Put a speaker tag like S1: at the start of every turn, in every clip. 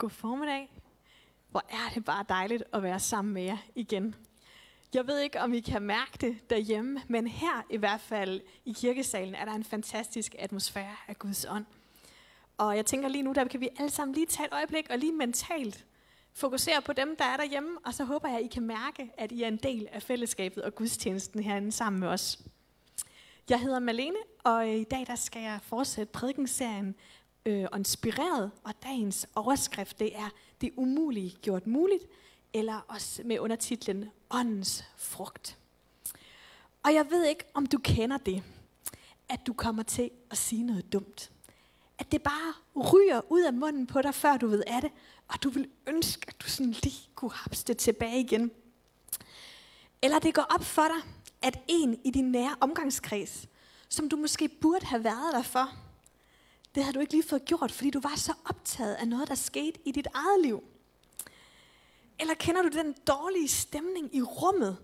S1: God formiddag. Hvor er det bare dejligt at være sammen med jer igen. Jeg ved ikke, om I kan mærke det derhjemme, men her i hvert fald i kirkesalen er der en fantastisk atmosfære af Guds ånd. Og jeg tænker lige nu, der kan vi alle sammen lige tage et øjeblik og lige mentalt fokusere på dem, der er derhjemme, og så håber jeg, at I kan mærke, at I er en del af fællesskabet og gudstjenesten herinde sammen med os. Jeg hedder Malene, og i dag der skal jeg fortsætte prædikenserien øh, inspireret, og dagens overskrift det er Det umulige gjort muligt, eller også med undertitlen Åndens frugt. Og jeg ved ikke, om du kender det, at du kommer til at sige noget dumt. At det bare ryger ud af munden på dig, før du ved af det, og du vil ønske, at du sådan lige kunne hapse det tilbage igen. Eller det går op for dig, at en i din nære omgangskreds, som du måske burde have været der for, det havde du ikke lige fået gjort, fordi du var så optaget af noget, der skete i dit eget liv. Eller kender du den dårlige stemning i rummet,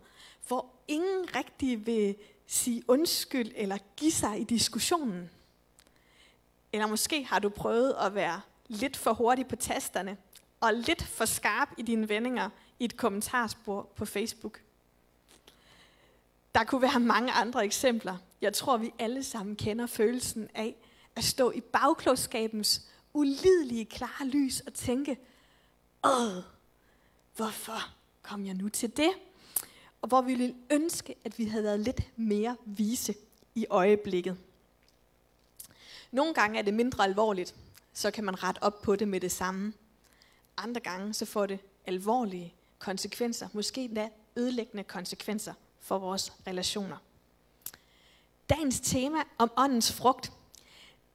S1: hvor ingen rigtig vil sige undskyld eller give sig i diskussionen? Eller måske har du prøvet at være lidt for hurtig på tasterne og lidt for skarp i dine vendinger i et kommentarspor på Facebook. Der kunne være mange andre eksempler. Jeg tror, vi alle sammen kender følelsen af at stå i bagklodskabens ulidelige klare lys og tænke, Åh, hvorfor kom jeg nu til det? Og hvor vi ville ønske, at vi havde været lidt mere vise i øjeblikket. Nogle gange er det mindre alvorligt, så kan man rette op på det med det samme. Andre gange så får det alvorlige konsekvenser, måske endda ødelæggende konsekvenser for vores relationer. Dagens tema om åndens frugt,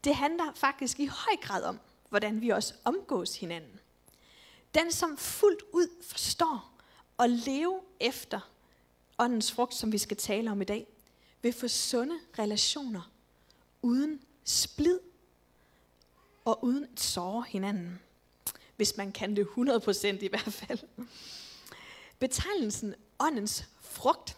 S1: det handler faktisk i høj grad om, hvordan vi også omgås hinanden. Den, som fuldt ud forstår og leve efter åndens frugt, som vi skal tale om i dag, vil få sunde relationer uden splid og uden at såre hinanden. Hvis man kan det 100% i hvert fald. Betegnelsen åndens frugt,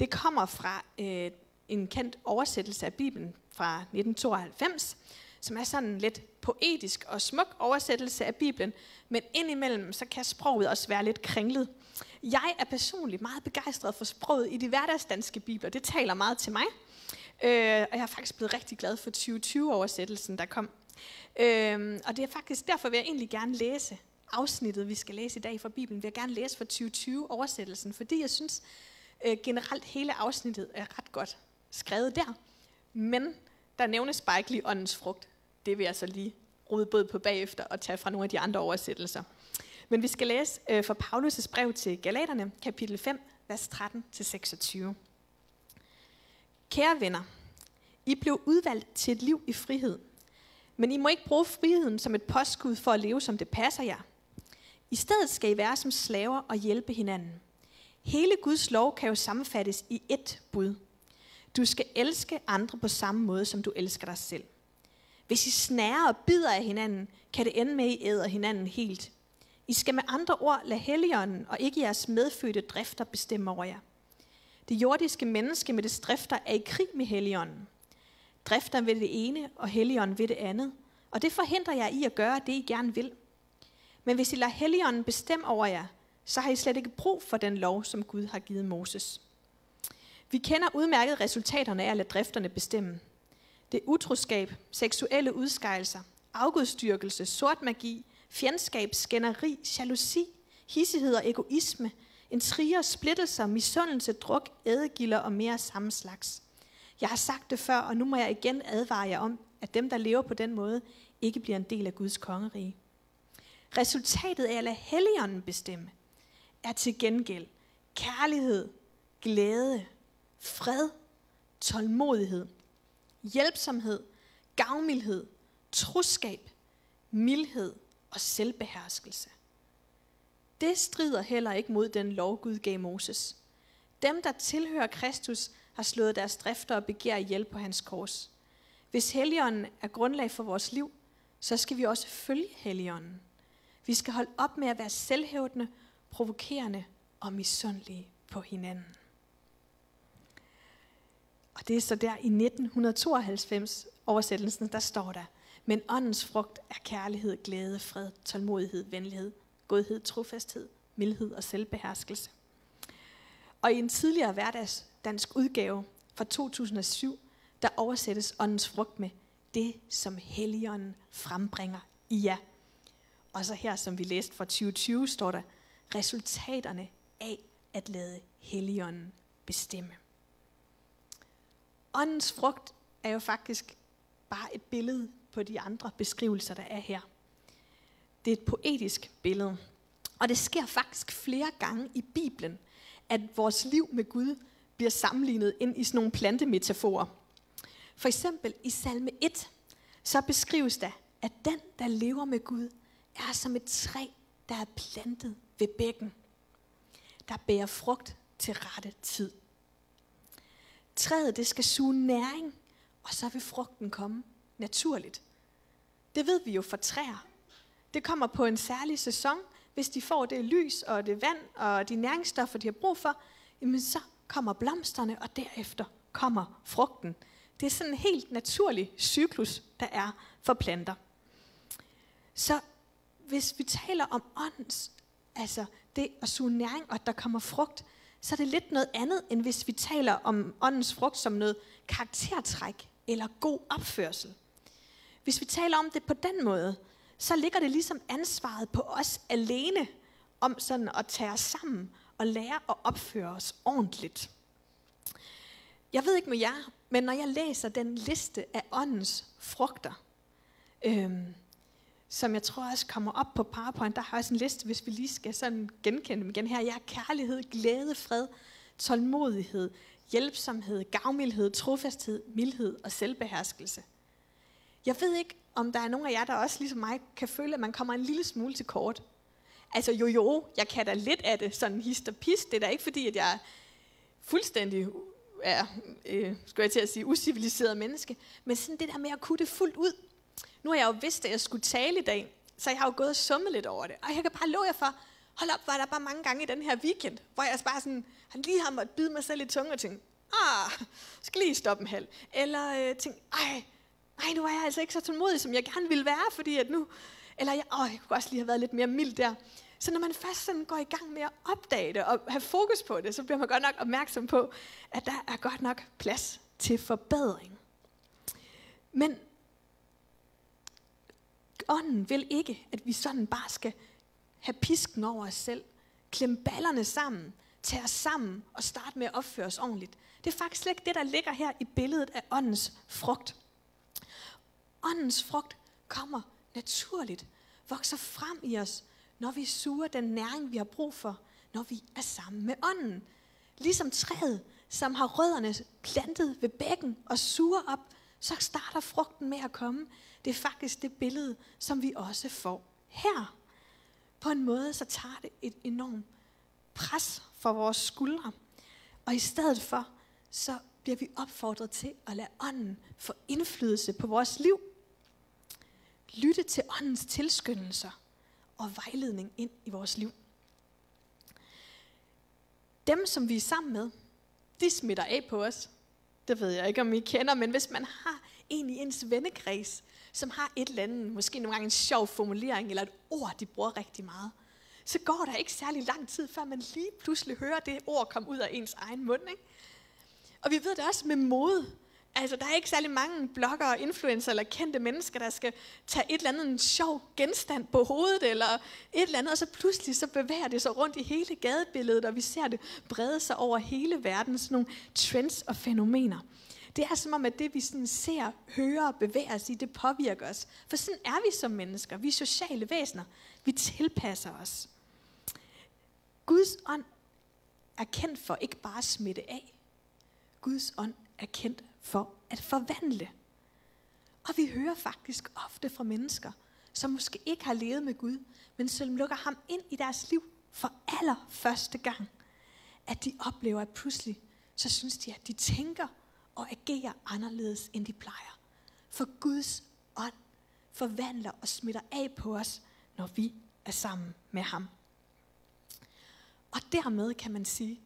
S1: det kommer fra øh, en kendt oversættelse af Bibelen fra 1992, som er sådan en lidt poetisk og smuk oversættelse af Bibelen, men indimellem så kan sproget også være lidt kringlet. Jeg er personligt meget begejstret for sproget i de hverdagsdanske bibler. Det taler meget til mig. Øh, og jeg er faktisk blevet rigtig glad for 2020-oversættelsen, der kom. Øh, og det er faktisk derfor, vil jeg egentlig gerne læse afsnittet, vi skal læse i dag fra Bibelen. Vil jeg gerne læse for 2020-oversættelsen, fordi jeg synes øh, generelt hele afsnittet er ret godt skrevet der. Men der nævnes bare ikke lige åndens frugt. Det vil jeg så lige rode både på bagefter og tage fra nogle af de andre oversættelser. Men vi skal læse øh, fra Paulus' brev til Galaterne, kapitel 5, vers 13-26. Kære venner, I blev udvalgt til et liv i frihed. Men I må ikke bruge friheden som et påskud for at leve, som det passer jer. I stedet skal I være som slaver og hjælpe hinanden. Hele Guds lov kan jo sammenfattes i ét bud. Du skal elske andre på samme måde, som du elsker dig selv. Hvis I snærer og bider af hinanden, kan det ende med, at I æder hinanden helt. I skal med andre ord lade helligånden og ikke jeres medfødte drifter bestemme over jer. Det jordiske menneske med det drifter er i krig med helligånden. Drifter ved det ene, og helligånden ved det andet. Og det forhindrer jer i at gøre det, I gerne vil. Men hvis I lader helligånden bestemme over jer, så har I slet ikke brug for den lov, som Gud har givet Moses. Vi kender udmærket resultaterne af at lade drifterne bestemme. Det er utroskab, seksuelle udskejelser, afgudstyrkelse, sort magi, fjendskab, skænderi, jalousi, hissighed og egoisme, intriger, splittelser, misundelse, druk, ædegilder og mere samme slags. Jeg har sagt det før, og nu må jeg igen advare jer om, at dem, der lever på den måde, ikke bliver en del af Guds kongerige. Resultatet af at lade helligånden bestemme, er til gengæld kærlighed, glæde, fred, tålmodighed, hjælpsomhed, gavmildhed, troskab, mildhed og selvbeherskelse. Det strider heller ikke mod den lov, Gud gav Moses. Dem, der tilhører Kristus, har slået deres drifter og begær hjælp på hans kors. Hvis Helligånden er grundlag for vores liv, så skal vi også følge Helligånden. Vi skal holde op med at være selvhævdende, provokerende og misundelige på hinanden. Og det er så der i 1992 oversættelsen, der står der, Men åndens frugt er kærlighed, glæde, fred, tålmodighed, venlighed, godhed, trofasthed, mildhed og selvbeherskelse. Og i en tidligere hverdagsdansk udgave fra 2007, der oversættes åndens frugt med det, som Helligånden frembringer i jer. Og så her, som vi læste fra 2020, står der, resultaterne af at lade Helligånden bestemme. Åndens frugt er jo faktisk bare et billede på de andre beskrivelser, der er her. Det er et poetisk billede. Og det sker faktisk flere gange i Bibelen, at vores liv med Gud bliver sammenlignet ind i sådan nogle plantemetaforer. For eksempel i salme 1, så beskrives der, at den, der lever med Gud, er som et træ, der er plantet ved bækken, der bærer frugt til rette tid. Træet det skal suge næring, og så vil frugten komme naturligt. Det ved vi jo fra træer. Det kommer på en særlig sæson. Hvis de får det lys og det vand og de næringsstoffer, de har brug for, jamen så kommer blomsterne, og derefter kommer frugten. Det er sådan en helt naturlig cyklus, der er for planter. Så hvis vi taler om åndens, altså det at suge næring, og at der kommer frugt, så er det lidt noget andet, end hvis vi taler om åndens frugt som noget karaktertræk eller god opførsel. Hvis vi taler om det på den måde, så ligger det ligesom ansvaret på os alene om sådan at tage os sammen og lære at opføre os ordentligt. Jeg ved ikke med jer, men når jeg læser den liste af åndens frugter, øhm, som jeg tror også kommer op på PowerPoint, der har jeg også en liste, hvis vi lige skal sådan genkende dem igen her. Jeg er kærlighed, glæde, fred, tålmodighed, hjælpsomhed, gavmildhed, trofasthed, mildhed og selvbeherskelse. Jeg ved ikke, om der er nogen af jer, der også ligesom mig kan føle, at man kommer en lille smule til kort. Altså jo jo, jeg kan da lidt af det, sådan hist og pist. Det er da ikke fordi, at jeg er fuldstændig er, øh, skulle jeg til at sige, usiviliseret menneske. Men sådan det der med at kunne det fuldt ud. Nu har jeg jo vidst, at jeg skulle tale i dag, så jeg har jo gået og summet lidt over det. Og jeg kan bare love jer for, hold op, var der bare mange gange i den her weekend, hvor jeg bare sådan, han lige har måttet bide mig selv i tunge og tænke, ah, skal lige stoppe en halv. Eller øh, tænke, ej, ej, nu er jeg altså ikke så tålmodig, som jeg gerne ville være, fordi at nu, eller jeg, åh, jeg kunne også lige have været lidt mere mild der. Så når man først sådan går i gang med at opdage det og have fokus på det, så bliver man godt nok opmærksom på, at der er godt nok plads til forbedring. Men ånden vil ikke, at vi sådan bare skal have pisken over os selv, klemme ballerne sammen, tage os sammen og starte med at opføre os ordentligt. Det er faktisk slet ikke det, der ligger her i billedet af åndens frugt. Åndens frugt kommer naturligt, vokser frem i os, når vi suger den næring, vi har brug for, når vi er sammen med ånden. Ligesom træet, som har rødderne plantet ved bækken og suger op, så starter frugten med at komme. Det er faktisk det billede, som vi også får her. På en måde, så tager det et enormt pres for vores skuldre. Og i stedet for, så bliver vi opfordret til at lade ånden få indflydelse på vores liv. Lytte til åndens tilskyndelser og vejledning ind i vores liv. Dem, som vi er sammen med, de smitter af på os. Det ved jeg ikke, om I kender, men hvis man har en i ens vennekreds, som har et eller andet, måske nogle gange en sjov formulering, eller et ord, de bruger rigtig meget, så går der ikke særlig lang tid, før man lige pludselig hører det ord komme ud af ens egen mund. Ikke? Og vi ved det også med mode. Altså, der er ikke særlig mange bloggere, influencer eller kendte mennesker, der skal tage et eller andet en sjov genstand på hovedet, eller et eller andet, og så pludselig så bevæger det sig rundt i hele gadebilledet, og vi ser det brede sig over hele verden, sådan nogle trends og fænomener. Det er som om, at det vi sådan ser, hører og bevæger os i, det påvirker os. For sådan er vi som mennesker. Vi er sociale væsener. Vi tilpasser os. Guds ånd er kendt for ikke bare at smitte af. Guds ånd er kendt for at forvandle. Og vi hører faktisk ofte fra mennesker, som måske ikke har levet med Gud, men som lukker ham ind i deres liv for allerførste gang, at de oplever, at pludselig, så synes de, at de tænker og agerer anderledes, end de plejer. For Guds ånd forvandler og smitter af på os, når vi er sammen med ham. Og dermed kan man sige,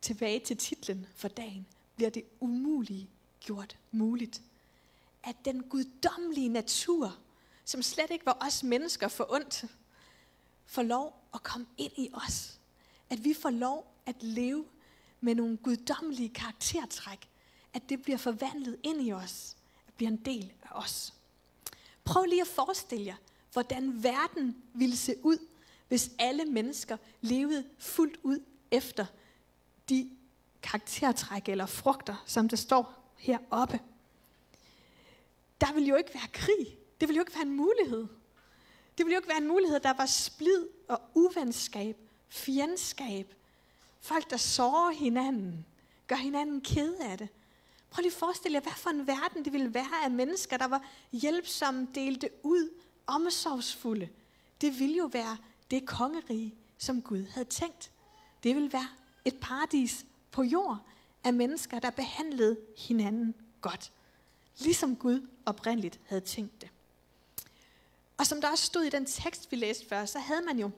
S1: tilbage til titlen for dagen, bliver det umulige gjort muligt. at den guddommelige natur, som slet ikke var os mennesker for ondt, får lov at komme ind i os. At vi får lov at leve med nogle guddommelige karaktertræk. At det bliver forvandlet ind i os. At bliver en del af os. Prøv lige at forestille jer, hvordan verden ville se ud, hvis alle mennesker levede fuldt ud efter de karaktertræk eller frugter, som der står heroppe. Der vil jo ikke være krig. Det vil jo ikke være en mulighed. Det vil jo ikke være en mulighed. Der var splid og uvenskab, fjendskab. Folk, der sårer hinanden, gør hinanden ked af det. Prøv lige at forestille jer, hvad for en verden det ville være af mennesker, der var hjælpsomme, delte ud, omsorgsfulde. Det ville jo være det kongerige, som Gud havde tænkt. Det ville være et paradis på jord af mennesker, der behandlede hinanden godt. Ligesom Gud oprindeligt havde tænkt det. Og som der også stod i den tekst, vi læste før, så havde man jo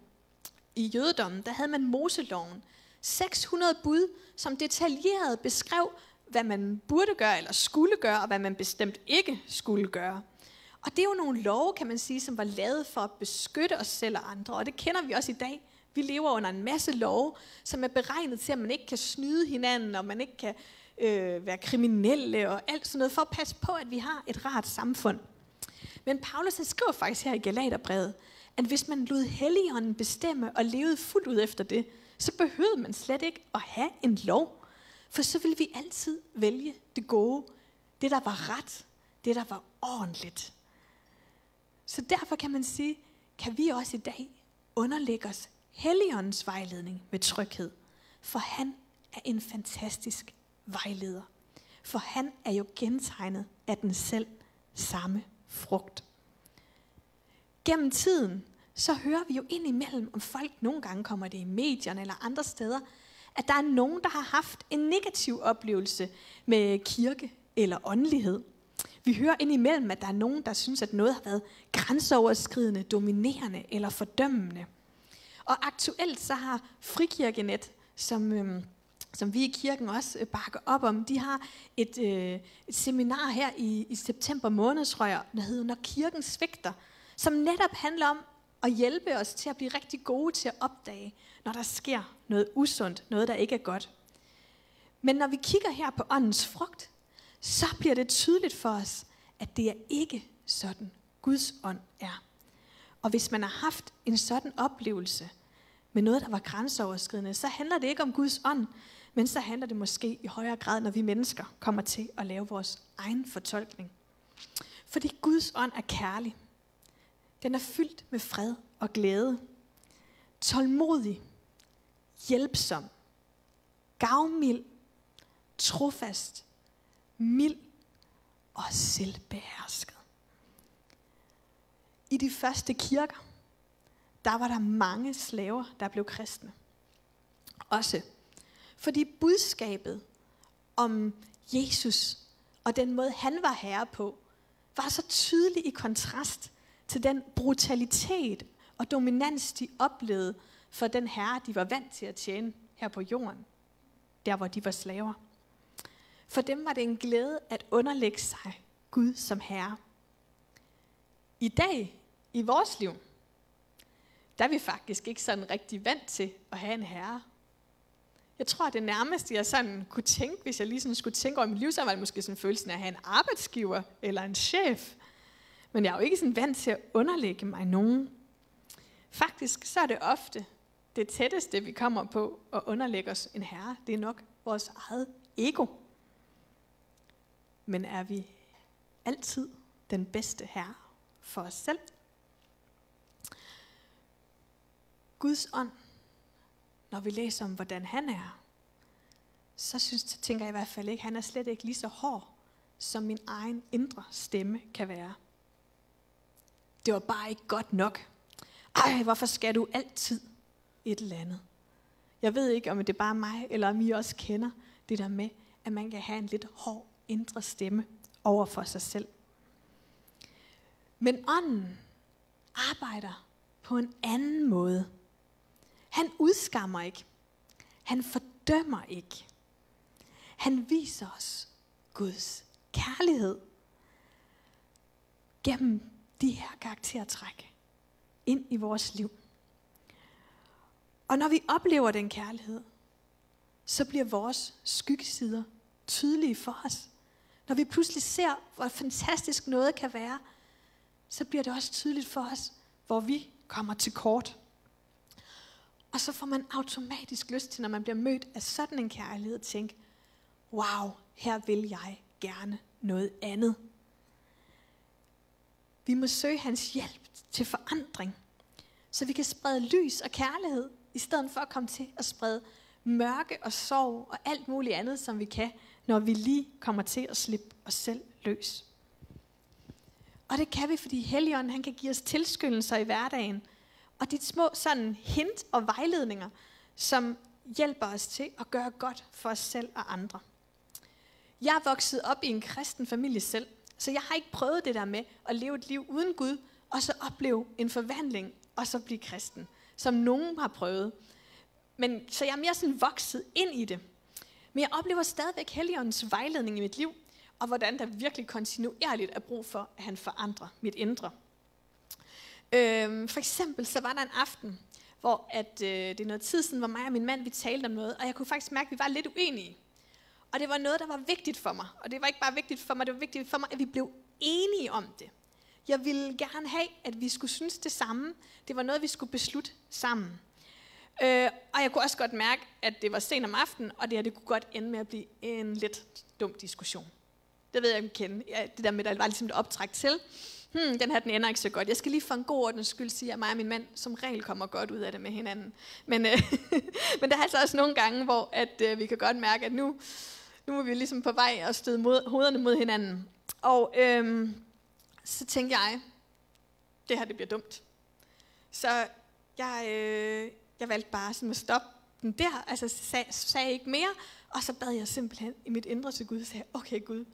S1: i jødedommen, der havde man Moseloven. 600 bud, som detaljeret beskrev, hvad man burde gøre eller skulle gøre, og hvad man bestemt ikke skulle gøre. Og det er jo nogle love, kan man sige, som var lavet for at beskytte os selv og andre, og det kender vi også i dag. Vi lever under en masse love, som er beregnet til, at man ikke kan snyde hinanden, og man ikke kan øh, være kriminelle og alt sådan noget, for at passe på, at vi har et rart samfund. Men Paulus han skriver faktisk her i Galaterbrevet, at hvis man lod Helligånden bestemme og levede fuldt ud efter det, så behøvede man slet ikke at have en lov. For så ville vi altid vælge det gode, det der var ret, det der var ordentligt. Så derfor kan man sige, kan vi også i dag underlægge os Helligåndens vejledning med tryghed. For han er en fantastisk vejleder. For han er jo gentegnet af den selv samme frugt. Gennem tiden, så hører vi jo ind imellem, om folk nogle gange kommer det i medierne eller andre steder, at der er nogen, der har haft en negativ oplevelse med kirke eller åndelighed. Vi hører indimellem, at der er nogen, der synes, at noget har været grænseoverskridende, dominerende eller fordømmende. Og aktuelt så har Frikirkenet, som, øh, som vi i kirken også øh, bakker op om, de har et, øh, et seminar her i, i september måned, tror jeg, der hedder Når kirken svigter, som netop handler om at hjælpe os til at blive rigtig gode til at opdage, når der sker noget usundt, noget der ikke er godt. Men når vi kigger her på åndens frugt, så bliver det tydeligt for os, at det er ikke sådan, Guds ånd er. Og hvis man har haft en sådan oplevelse med noget, der var grænseoverskridende, så handler det ikke om Guds ånd, men så handler det måske i højere grad, når vi mennesker kommer til at lave vores egen fortolkning. Fordi Guds ånd er kærlig. Den er fyldt med fred og glæde. Tålmodig. Hjælpsom. Gavmild. Trofast. Mild og selvbehersket. I de første kirker, der var der mange slaver, der blev kristne. Også fordi budskabet om Jesus og den måde, han var herre på, var så tydelig i kontrast til den brutalitet og dominans, de oplevede for den herre, de var vant til at tjene her på jorden, der hvor de var slaver. For dem var det en glæde at underlægge sig Gud som herre. I dag, i vores liv, der er vi faktisk ikke sådan rigtig vant til at have en herre. Jeg tror, at det nærmeste, jeg sådan kunne tænke, hvis jeg lige sådan skulle tænke over mit liv, så var det måske sådan følelsen af at have en arbejdsgiver eller en chef. Men jeg er jo ikke sådan vant til at underlægge mig nogen. Faktisk så er det ofte det tætteste, vi kommer på at underlægge os en herre. Det er nok vores eget ego. Men er vi altid den bedste herre for os selv? Guds ånd, når vi læser om, hvordan han er, så synes, tænker jeg i hvert fald ikke, at han er slet ikke lige så hård, som min egen indre stemme kan være. Det var bare ikke godt nok. Ej, hvorfor skal du altid et eller andet? Jeg ved ikke, om det er bare mig, eller om I også kender det der med, at man kan have en lidt hård indre stemme over for sig selv. Men ånden arbejder på en anden måde. Han udskammer ikke. Han fordømmer ikke. Han viser os Guds kærlighed. gennem de her karaktertræk ind i vores liv. Og når vi oplever den kærlighed, så bliver vores skyggesider tydelige for os. Når vi pludselig ser, hvor fantastisk noget kan være, så bliver det også tydeligt for os, hvor vi kommer til kort. Og så får man automatisk lyst til, når man bliver mødt af sådan en kærlighed, at tænke, wow, her vil jeg gerne noget andet. Vi må søge hans hjælp til forandring, så vi kan sprede lys og kærlighed, i stedet for at komme til at sprede mørke og sorg og alt muligt andet, som vi kan, når vi lige kommer til at slippe os selv løs. Og det kan vi, fordi Helligånden han kan give os tilskyndelser i hverdagen, og de små sådan hint og vejledninger, som hjælper os til at gøre godt for os selv og andre. Jeg er vokset op i en kristen familie selv, så jeg har ikke prøvet det der med at leve et liv uden Gud, og så opleve en forvandling, og så blive kristen, som nogen har prøvet. Men, så jeg er mere sådan vokset ind i det. Men jeg oplever stadigvæk Helligåndens vejledning i mit liv, og hvordan der virkelig kontinuerligt er brug for, at han forandrer mit indre. Øhm, for eksempel så var der en aften, hvor at, øh, det er noget tid siden, hvor mig og min mand vi talte om noget, og jeg kunne faktisk mærke, at vi var lidt uenige. Og det var noget, der var vigtigt for mig. Og det var ikke bare vigtigt for mig, det var vigtigt for mig, at vi blev enige om det. Jeg ville gerne have, at vi skulle synes det samme. Det var noget, vi skulle beslutte sammen. Øh, og jeg kunne også godt mærke, at det var sent om aftenen, og det her det kunne godt ende med at blive en lidt dum diskussion. Det ved jeg ikke kende. Ja, det der med, der var ligesom et optræk til. Hmm, den her den ender ikke så godt. Jeg skal lige for en god ordens skyld sige, at mig og min mand som regel kommer godt ud af det med hinanden. Men, øh, men der er altså også nogle gange, hvor at, øh, vi kan godt mærke, at nu, nu er vi ligesom på vej og støde mod, hovederne mod hinanden. Og øh, så tænkte jeg, det her det bliver dumt. Så jeg, øh, jeg valgte bare sådan at stoppe den der, altså sag, sagde ikke mere, og så bad jeg simpelthen i mit indre til Gud og sagde, okay Gud,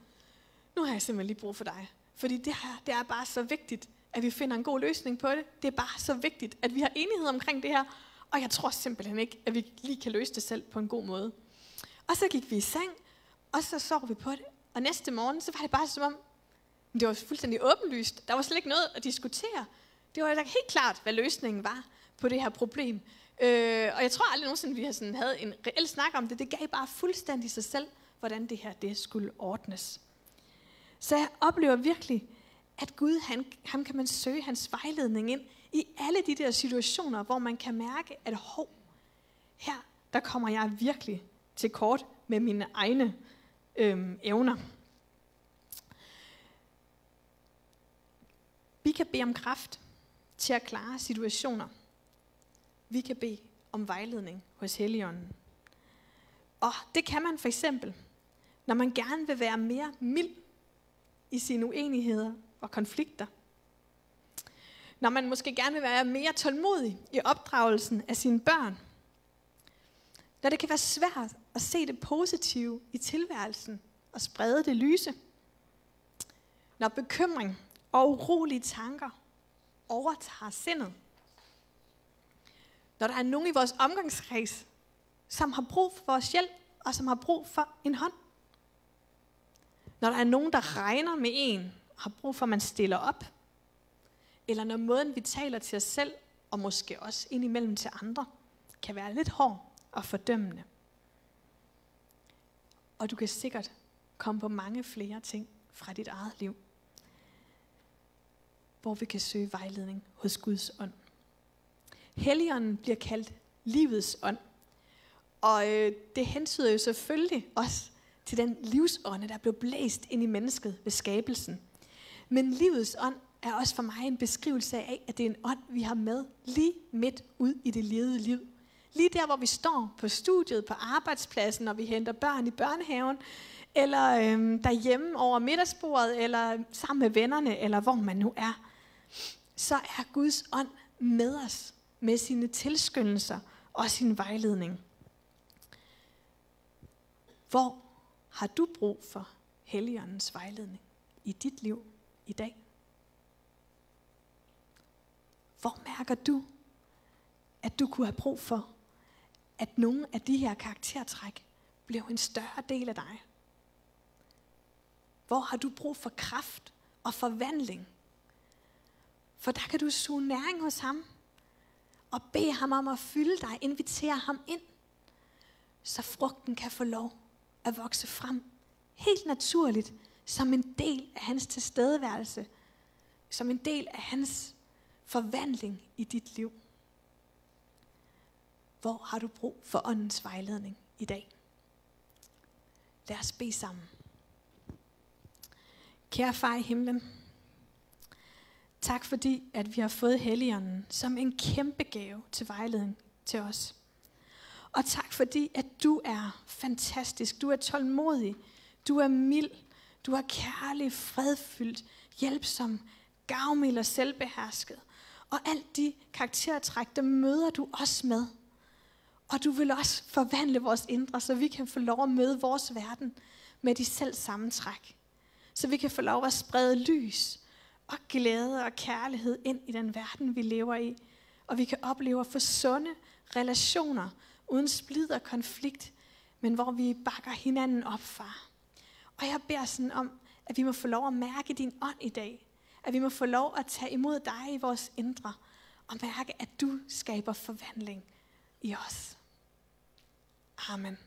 S1: nu har jeg simpelthen lige brug for dig. Fordi det her, det er bare så vigtigt, at vi finder en god løsning på det. Det er bare så vigtigt, at vi har enighed omkring det her, og jeg tror simpelthen ikke, at vi lige kan løse det selv på en god måde. Og så gik vi i seng, og så sov vi på det. Og næste morgen, så var det bare som om, det var fuldstændig åbenlyst. Der var slet ikke noget at diskutere. Det var da helt klart, hvad løsningen var på det her problem. Øh, og jeg tror aldrig nogensinde, vi har sådan, havde en reel snak om det. Det gav bare fuldstændig sig selv, hvordan det her det skulle ordnes. Så jeg oplever virkelig, at Gud, han, ham kan man søge hans vejledning ind i alle de der situationer, hvor man kan mærke, at hov, her der kommer jeg virkelig til kort med mine egne øhm, evner. Vi kan bede om kraft til at klare situationer. Vi kan bede om vejledning hos Helligånden. Og det kan man for eksempel, når man gerne vil være mere mild i sine uenigheder og konflikter. Når man måske gerne vil være mere tålmodig i opdragelsen af sine børn. Når det kan være svært at se det positive i tilværelsen og sprede det lyse. Når bekymring og urolige tanker overtager sindet. Når der er nogen i vores omgangskreds, som har brug for vores hjælp, og som har brug for en hånd. Når der er nogen, der regner med en, og har brug for, at man stiller op. Eller når måden, vi taler til os selv, og måske også indimellem til andre, kan være lidt hård og fordømmende. Og du kan sikkert komme på mange flere ting fra dit eget liv, hvor vi kan søge vejledning hos Guds ånd. Helligånden bliver kaldt livets ånd. Og øh, det hensyder jo selvfølgelig også til den livsånde, der blev blæst ind i mennesket ved skabelsen. Men livets ånd er også for mig en beskrivelse af, at det er en ånd, vi har med lige midt ud i det levede liv. Lige der, hvor vi står på studiet, på arbejdspladsen, når vi henter børn i børnehaven, eller øhm, derhjemme over middagsbordet, eller sammen med vennerne, eller hvor man nu er, så er Guds ånd med os, med sine tilskyndelser og sin vejledning. Hvor har du brug for Helligåndens vejledning i dit liv i dag? Hvor mærker du, at du kunne have brug for, at nogle af de her karaktertræk blev en større del af dig? Hvor har du brug for kraft og forvandling For der kan du suge næring hos ham. Og bede ham om at fylde dig, invitere ham ind. Så frugten kan få lov at vokse frem. Helt naturligt, som en del af hans tilstedeværelse. Som en del af hans forvandling i dit liv. Hvor har du brug for åndens vejledning i dag? Lad os bede sammen. Kære far i himlen, tak fordi, at vi har fået Helligånden som en kæmpe gave til vejledning til os. Og tak fordi, at du er fantastisk, du er tålmodig, du er mild, du er kærlig, fredfyldt, hjælpsom, gavmild og selvbehersket. Og alt de karaktertræk, der møder du os med. Og du vil også forvandle vores indre, så vi kan få lov at møde vores verden med de selv samme træk. Så vi kan få lov at sprede lys og glæde og kærlighed ind i den verden, vi lever i. Og vi kan opleve at få sunde relationer, uden splid og konflikt, men hvor vi bakker hinanden op, far. Og jeg beder sådan om, at vi må få lov at mærke din ånd i dag. At vi må få lov at tage imod dig i vores indre, og mærke, at du skaber forvandling i os. Amen.